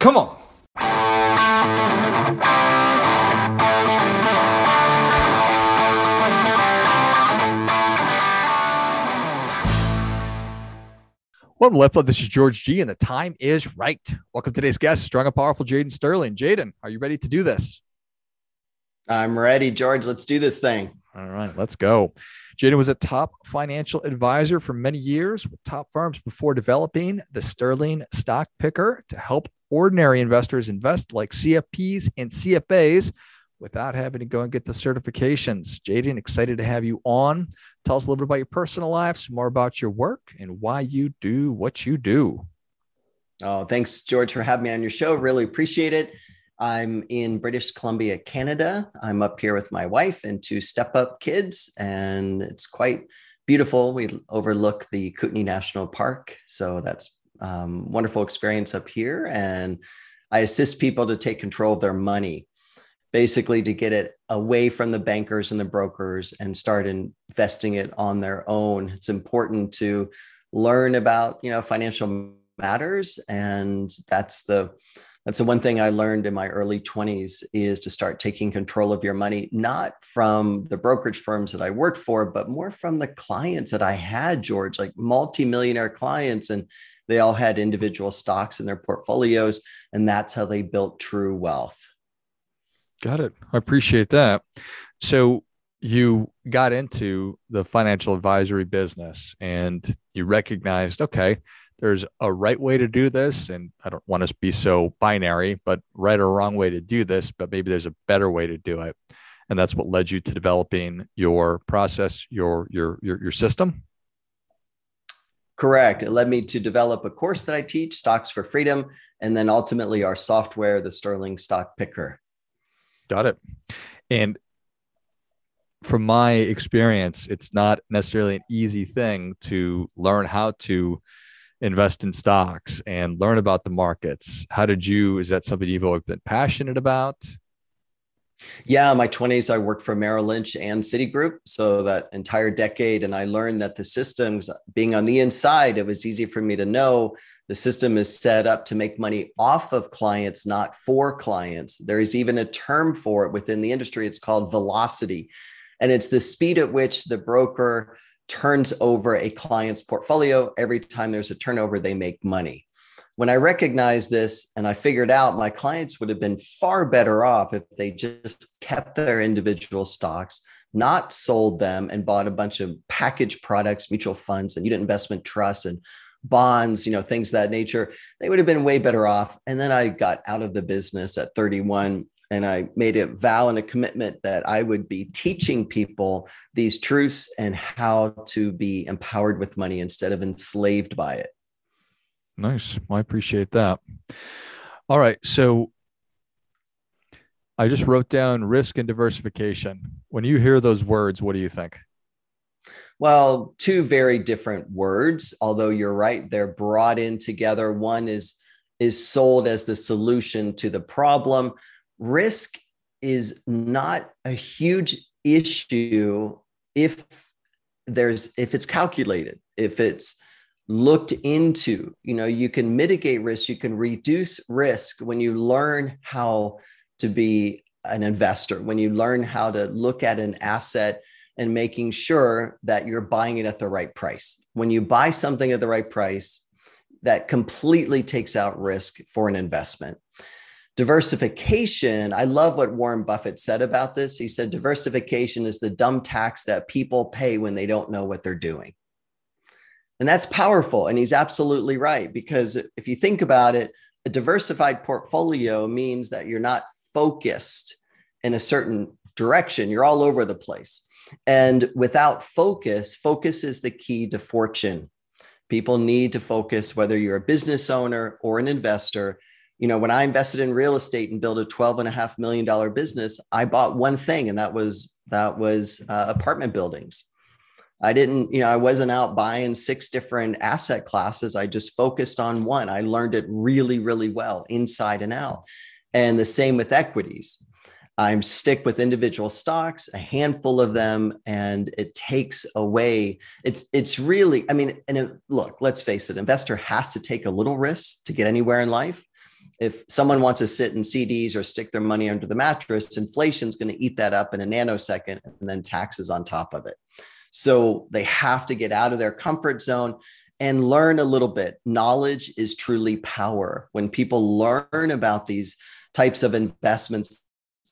Come on. Welcome to LifeBlood. This is George G, and the time is right. Welcome to today's guest, strong and powerful Jaden Sterling. Jaden, are you ready to do this? I'm ready, George. Let's do this thing. All right, let's go. Jaden was a top financial advisor for many years with top firms before developing the Sterling Stock Picker to help ordinary investors invest like CFPs and CFAs without having to go and get the certifications. Jaden, excited to have you on. Tell us a little bit about your personal life, some more about your work, and why you do what you do. Oh, thanks, George, for having me on your show. Really appreciate it. I'm in British Columbia, Canada. I'm up here with my wife and two step up kids, and it's quite beautiful. We overlook the Kootenay National Park. So that's um, wonderful experience up here. And I assist people to take control of their money basically to get it away from the bankers and the brokers and start investing it on their own. It's important to learn about, you know, financial matters and that's the that's the one thing I learned in my early 20s is to start taking control of your money, not from the brokerage firms that I worked for, but more from the clients that I had, George, like multi-millionaire clients. And they all had individual stocks in their portfolios. And that's how they built true wealth. Got it. I appreciate that. So you got into the financial advisory business and you recognized, okay, there's a right way to do this. And I don't want to be so binary, but right or wrong way to do this, but maybe there's a better way to do it. And that's what led you to developing your process, your your your, your system. Correct. It led me to develop a course that I teach, Stocks for Freedom, and then ultimately our software, the Sterling Stock Picker. Got it. And from my experience, it's not necessarily an easy thing to learn how to invest in stocks and learn about the markets. How did you, is that something you've always been passionate about? Yeah, my 20s, I worked for Merrill Lynch and Citigroup. So that entire decade. And I learned that the systems being on the inside, it was easy for me to know the system is set up to make money off of clients, not for clients. There is even a term for it within the industry. It's called velocity. And it's the speed at which the broker turns over a client's portfolio. Every time there's a turnover, they make money. When I recognized this and I figured out my clients would have been far better off if they just kept their individual stocks, not sold them and bought a bunch of package products, mutual funds, and unit investment trusts and bonds, you know, things of that nature, they would have been way better off. And then I got out of the business at 31 and I made a vow and a commitment that I would be teaching people these truths and how to be empowered with money instead of enslaved by it. Nice. Well, I appreciate that. All right. So I just wrote down risk and diversification. When you hear those words, what do you think? Well, two very different words, although you're right, they're brought in together. One is is sold as the solution to the problem. Risk is not a huge issue if there's if it's calculated, if it's looked into, you know, you can mitigate risk, you can reduce risk when you learn how to be an investor, when you learn how to look at an asset and making sure that you're buying it at the right price. When you buy something at the right price, that completely takes out risk for an investment. Diversification, I love what Warren Buffett said about this. He said, diversification is the dumb tax that people pay when they don't know what they're doing. And that's powerful. And he's absolutely right. Because if you think about it, a diversified portfolio means that you're not focused in a certain direction, you're all over the place. And without focus, focus is the key to fortune. People need to focus, whether you're a business owner or an investor. You know, when I invested in real estate and built a twelve and a half million dollar business, I bought one thing, and that was that was uh, apartment buildings. I didn't, you know, I wasn't out buying six different asset classes. I just focused on one. I learned it really, really well inside and out. And the same with equities. I'm stick with individual stocks, a handful of them, and it takes away. It's it's really, I mean, and it, look, let's face it, investor has to take a little risk to get anywhere in life. if someone wants to sit in CDs or stick their money under the mattress, inflation's going to eat that up in a nanosecond and then taxes on top of it. So they have to get out of their comfort zone and learn a little bit. Knowledge is truly power. When people learn about these types of investments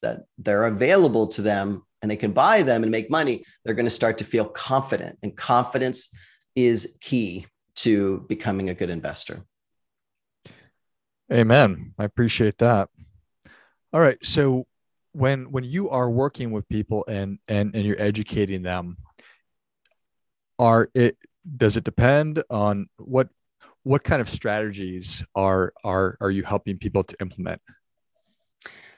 that they're available to them and they can buy them and make money, they're going to start to feel confident. And confidence is key to becoming a good investor. Amen. I appreciate that. All right. So when when you are working with people and and and you're educating them, are it does it depend on what what kind of strategies are are are you helping people to implement?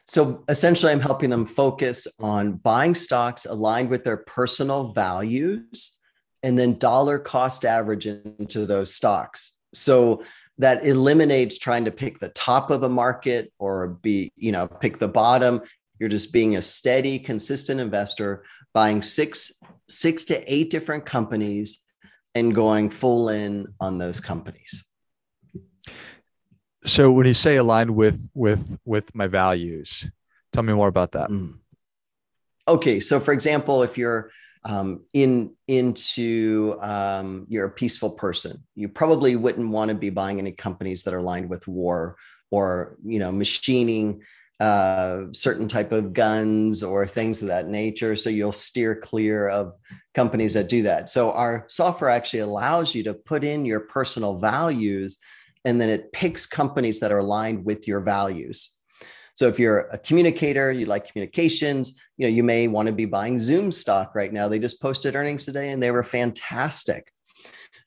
So essentially, I'm helping them focus on buying stocks aligned with their personal values and then dollar cost average into those stocks. So that eliminates trying to pick the top of a market or be, you know, pick the bottom. You're just being a steady, consistent investor, buying six, six to eight different companies and going full in on those companies. So when you say aligned with with with my values, tell me more about that. Mm. Okay, so for example, if you're um, in into um, you're a peaceful person, you probably wouldn't want to be buying any companies that are aligned with war or you know machining uh, certain type of guns or things of that nature. So you'll steer clear of companies that do that. So our software actually allows you to put in your personal values, and then it picks companies that are aligned with your values. So if you're a communicator, you like communications, you know, you may want to be buying Zoom stock right now. They just posted earnings today and they were fantastic.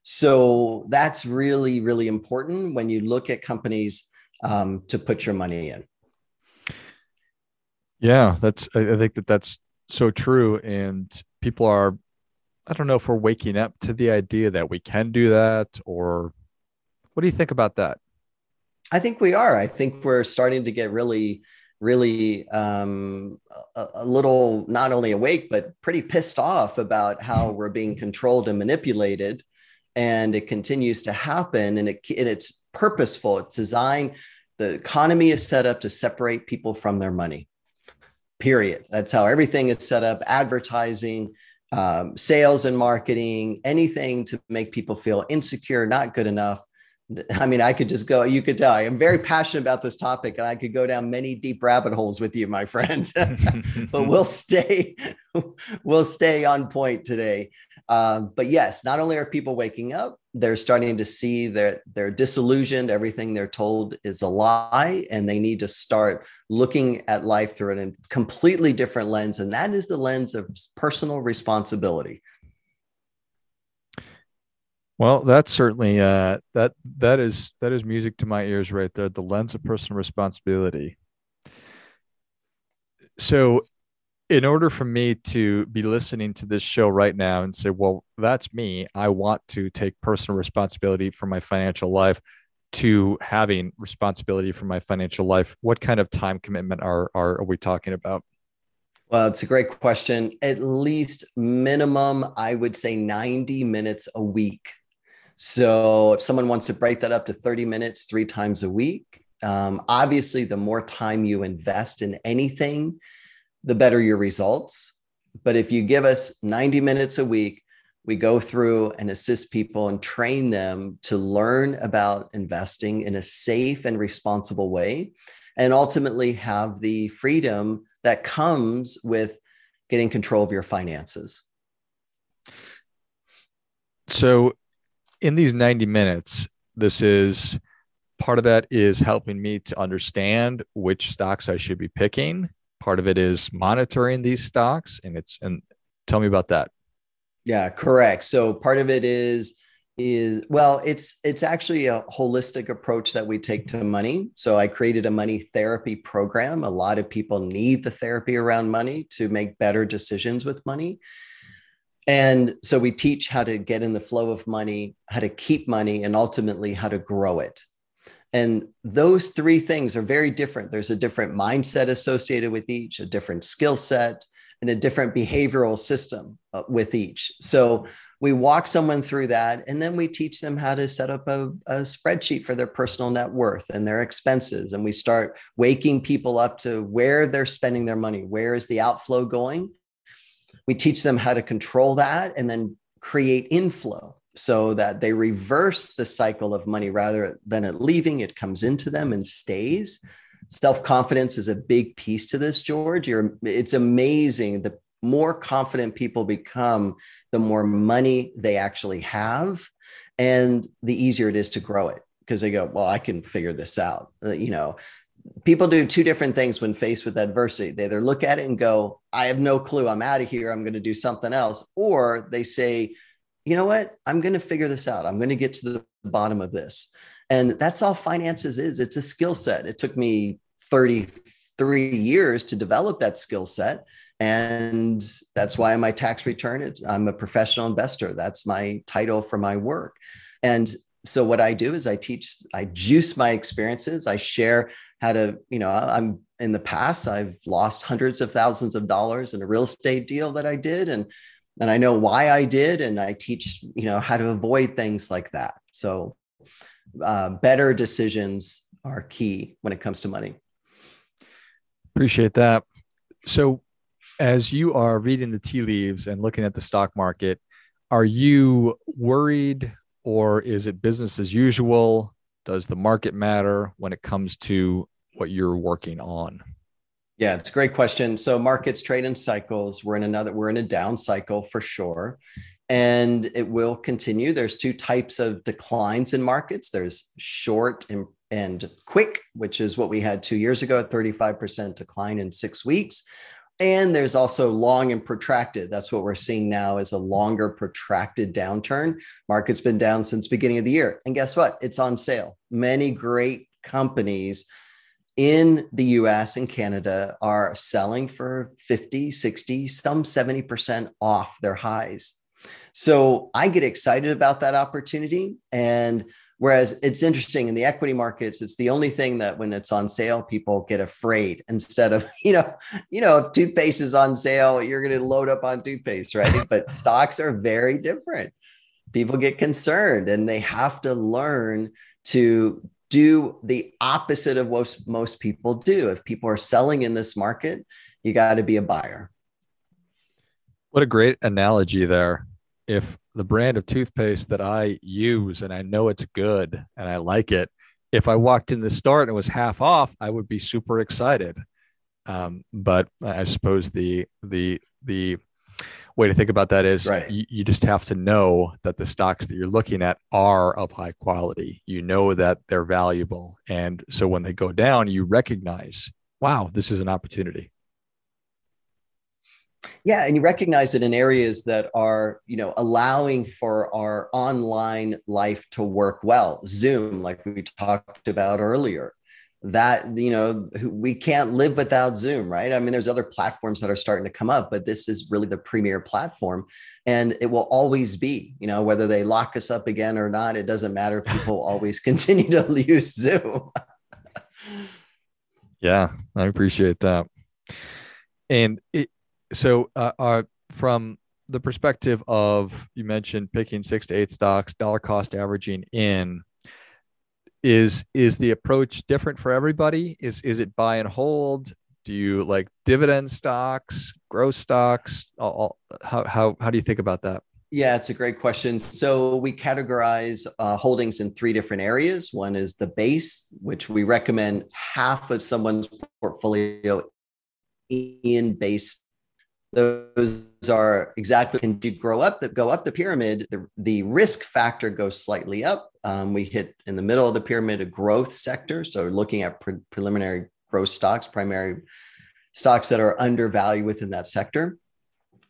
So that's really, really important when you look at companies um, to put your money in. Yeah, that's, I think that that's so true. And people are, I don't know if we're waking up to the idea that we can do that or what do you think about that? I think we are. I think we're starting to get really, really um, a, a, little not only awake, but pretty pissed off about how we're being controlled and manipulated. And it continues to happen. And, it, and it's purposeful, it's designed. The economy is set up to separate people from their money, period. That's how everything is set up advertising, um, sales and marketing, anything to make people feel insecure, not good enough I mean, I could just go, you could tell I am very passionate about this topic and I could go down many deep rabbit holes with you, my friend. but we'll stay, we'll stay on point today. Um, but yes, not only are people waking up, they're starting to see that they're disillusioned, everything they're told is a lie, and they need to start looking at life through a completely different lens. And that is the lens of personal responsibility. Well, that's certainly uh, that that is that is music to my ears right there. The lens of personal responsibility. So, in order for me to be listening to this show right now and say, "Well, that's me. I want to take personal responsibility for my financial life," to having responsibility for my financial life, what kind of time commitment are are, are we talking about? Well, it's a great question. At least minimum, I would say 90 minutes a week so if someone wants to break that up to 30 minutes three times a week, um, obviously, the more time you invest in anything, the better your results. But if you give us 90 minutes a week, we go through and assist people and train them to learn about investing in a safe and responsible way, and ultimately have the freedom that comes with getting control of your finances. So, in these 90 minutes, this is part of that is helping me to understand which stocks I should be picking. Part of it is monitoring these stocks and it's and tell me about that. Yeah, correct. So part of it is is well it's it's actually a holistic approach that we take to money so i created a money therapy program a lot of people need the therapy around money to make better decisions with money and so we teach how to get in the flow of money, how to keep money, and ultimately how to grow it. And those three things are very different. There's a different mindset associated with each, a different skill set, and a different behavioral system uh, with each. So we walk someone through that and then we teach them how to set up a, a, spreadsheet for their personal net worth and their expenses and we start waking people up to where they're spending their money where is the outflow going we teach them how to control that and then create inflow so that they reverse the cycle of money rather than it leaving it comes into them and stays self-confidence is a big piece to this george you're it's amazing the more confident people become, the more money they actually have, and the easier it is to grow it because they go, Well, I can figure this out. Uh, you know, people do two different things when faced with adversity. They either look at it and go, I have no clue. I'm out of here. I'm going to do something else. Or they say, you know what? I'm going to figure this out. I'm going to get to the bottom of this. And that's all finances is. It's a skill set. It took me 33 years to develop that skill set and that's why my tax return it's i'm a professional investor that's my title for my work and so what i do is i teach i juice my experiences i share how to you know i'm in the past i've lost hundreds of thousands of dollars in a real estate deal that i did and and i know why i did and i teach you know how to avoid things like that so uh, better decisions are key when it comes to money appreciate that so as you are reading the tea leaves and looking at the stock market, are you worried or is it business as usual? Does the market matter when it comes to what you're working on? Yeah, it's a great question. So markets trade in cycles. We're in another, we're in a down cycle for sure. And it will continue. There's two types of declines in markets. There's short and, and quick, which is what we had two years ago, a 35% decline in six weeks. And there's also long and protracted. That's what we're seeing now is a longer protracted downturn. Market's been down since beginning of the year. And guess what? It's on sale. Many great companies in the US and Canada are selling for 50, 60, some 70% off their highs. So I get excited about that opportunity. And Whereas it's interesting in the equity markets, it's the only thing that when it's on sale, people get afraid instead of, you know, you know, if toothpaste is on sale, you're going to load up on toothpaste, right? but stocks are very different. People get concerned and they have to learn to do the opposite of what most people do. If people are selling in this market, you got to be a buyer. What a great analogy there. If the brand of toothpaste that I use and I know it's good and I like it, if I walked in the store and it was half off, I would be super excited. Um, but I suppose the the the way to think about that is right. you, you just have to know that the stocks that you're looking at are of high quality. You know that they're valuable, and so when they go down, you recognize, wow, this is an opportunity. Yeah, and you recognize it in areas that are, you know, allowing for our online life to work well. Zoom, like we talked about earlier, that you know we can't live without Zoom, right? I mean, there's other platforms that are starting to come up, but this is really the premier platform, and it will always be. You know, whether they lock us up again or not, it doesn't matter. People always continue to use Zoom. yeah, I appreciate that. And it, so uh, uh, from the perspective of you mentioned picking six to eight stocks, dollar cost averaging in, is is the approach different for everybody? Is is it buy and hold? Do you like dividend stocks, growth stocks? All, how how how do you think about that? Yeah, it's a great question. So we categorize uh, holdings in three different areas. One is the base, which we recommend half of someone's portfolio in base those are exactly can you grow up that go up the pyramid the, the risk factor goes slightly up um, we hit in the middle of the pyramid a growth sector. So looking at pre- preliminary growth stocks primary stocks that are undervalued within that sector.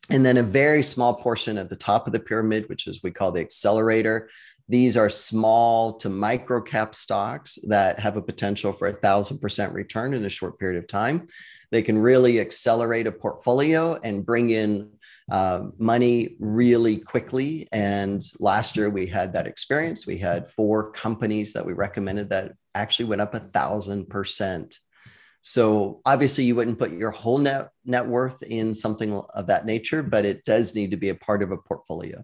And then a very small portion at the top of the pyramid which is we call the accelerator. These are small to micro cap stocks that have a potential for a thousand percent return in a short period of time. They can really accelerate a portfolio and bring in uh, money really quickly. And last year we had that experience. We had four companies that we recommended that actually went up a thousand percent. So obviously you wouldn't put your whole net net worth in something of that nature, but it does need to be a part of a portfolio.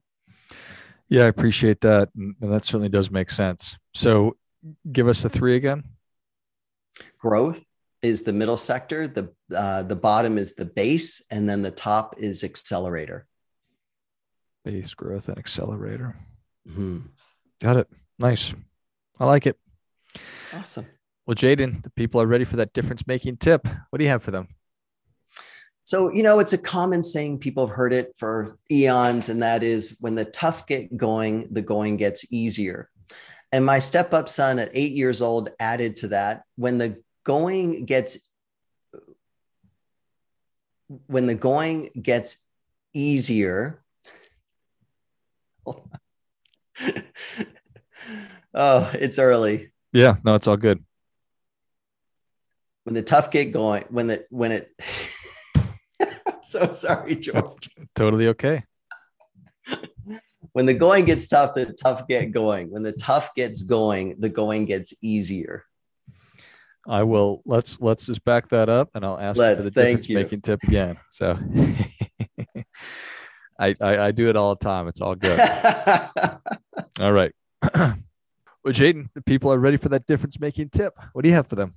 Yeah, I appreciate that. And that certainly does make sense. So give us the three again. Growth is the middle sector, the uh, the bottom is the base, and then the top is accelerator. Base growth and accelerator. Mm-hmm. Got it. Nice. I like it. Awesome. Well, Jaden, the people are ready for that difference making tip. What do you have for them? So, you know, it's a common saying, people have heard it for eons, and that is when the tough get going, the going gets easier. And my step up son at eight years old added to that when the going gets when the going gets easier oh it's early. Yeah no it's all good. When the tough get going when the when it so sorry george. That's totally okay. When the going gets tough the tough get going. When the tough gets going the going gets easier I will let's let's just back that up and I'll ask let's, for the difference you. making tip again. So I, I, I do it all the time. It's all good. all right. well, Jaden, the people are ready for that difference making tip. What do you have for them?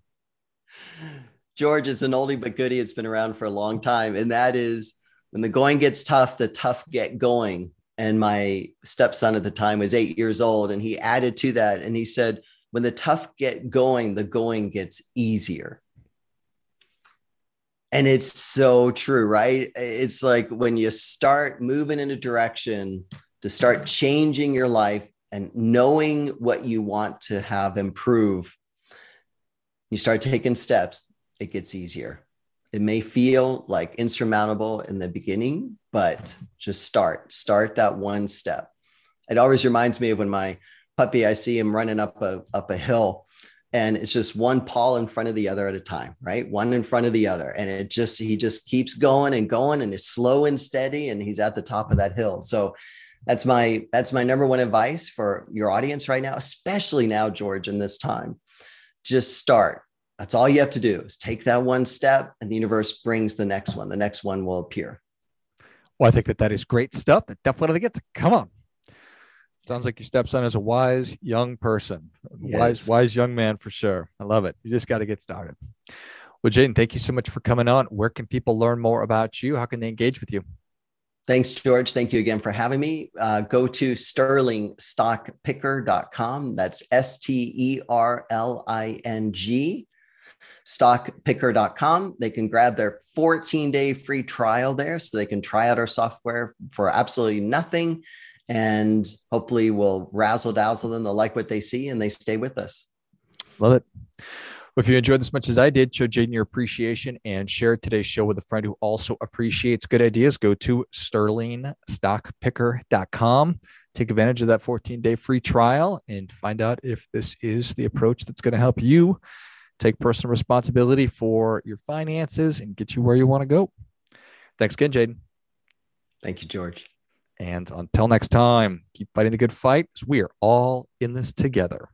George, it's an oldie but goodie. It's been around for a long time. And that is when the going gets tough, the tough get going. And my stepson at the time was eight years old. And he added to that and he said, when the tough get going, the going gets easier. And it's so true, right? It's like when you start moving in a direction to start changing your life and knowing what you want to have improve, you start taking steps, it gets easier. It may feel like insurmountable in the beginning, but just start, start that one step. It always reminds me of when my puppy, I see him running up a up a hill, and it's just one paw in front of the other at a time, right? One in front of the other, and it just he just keeps going and going, and is slow and steady, and he's at the top of that hill. So that's my that's my number one advice for your audience right now, especially now, George, in this time. Just start. That's all you have to do is take that one step, and the universe brings the next one. The next one will appear. Well, I think that that is great stuff. That definitely gets. Come on, Sounds like your stepson is a wise young person, yes. wise, wise young man for sure. I love it. You just got to get started. Well, Jaden, thank you so much for coming on. Where can people learn more about you? How can they engage with you? Thanks, George. Thank you again for having me. Uh, go to sterlingstockpicker.com. That's S T E R L I N G, stockpicker.com. They can grab their 14 day free trial there so they can try out our software for absolutely nothing and hopefully we'll razzle dazzle them. They'll like what they see and they stay with us. Love it. Well, if you enjoyed this much as I did, show Jaden your appreciation and share today's show with a friend who also appreciates good ideas. Go to sterlingstockpicker.com. Take advantage of that 14 day free trial and find out if this is the approach that's going to help you take personal responsibility for your finances and get you where you want to go. Thanks again, Jaden. Thank you, George. And until next time, keep fighting the good fight. We are all in this together.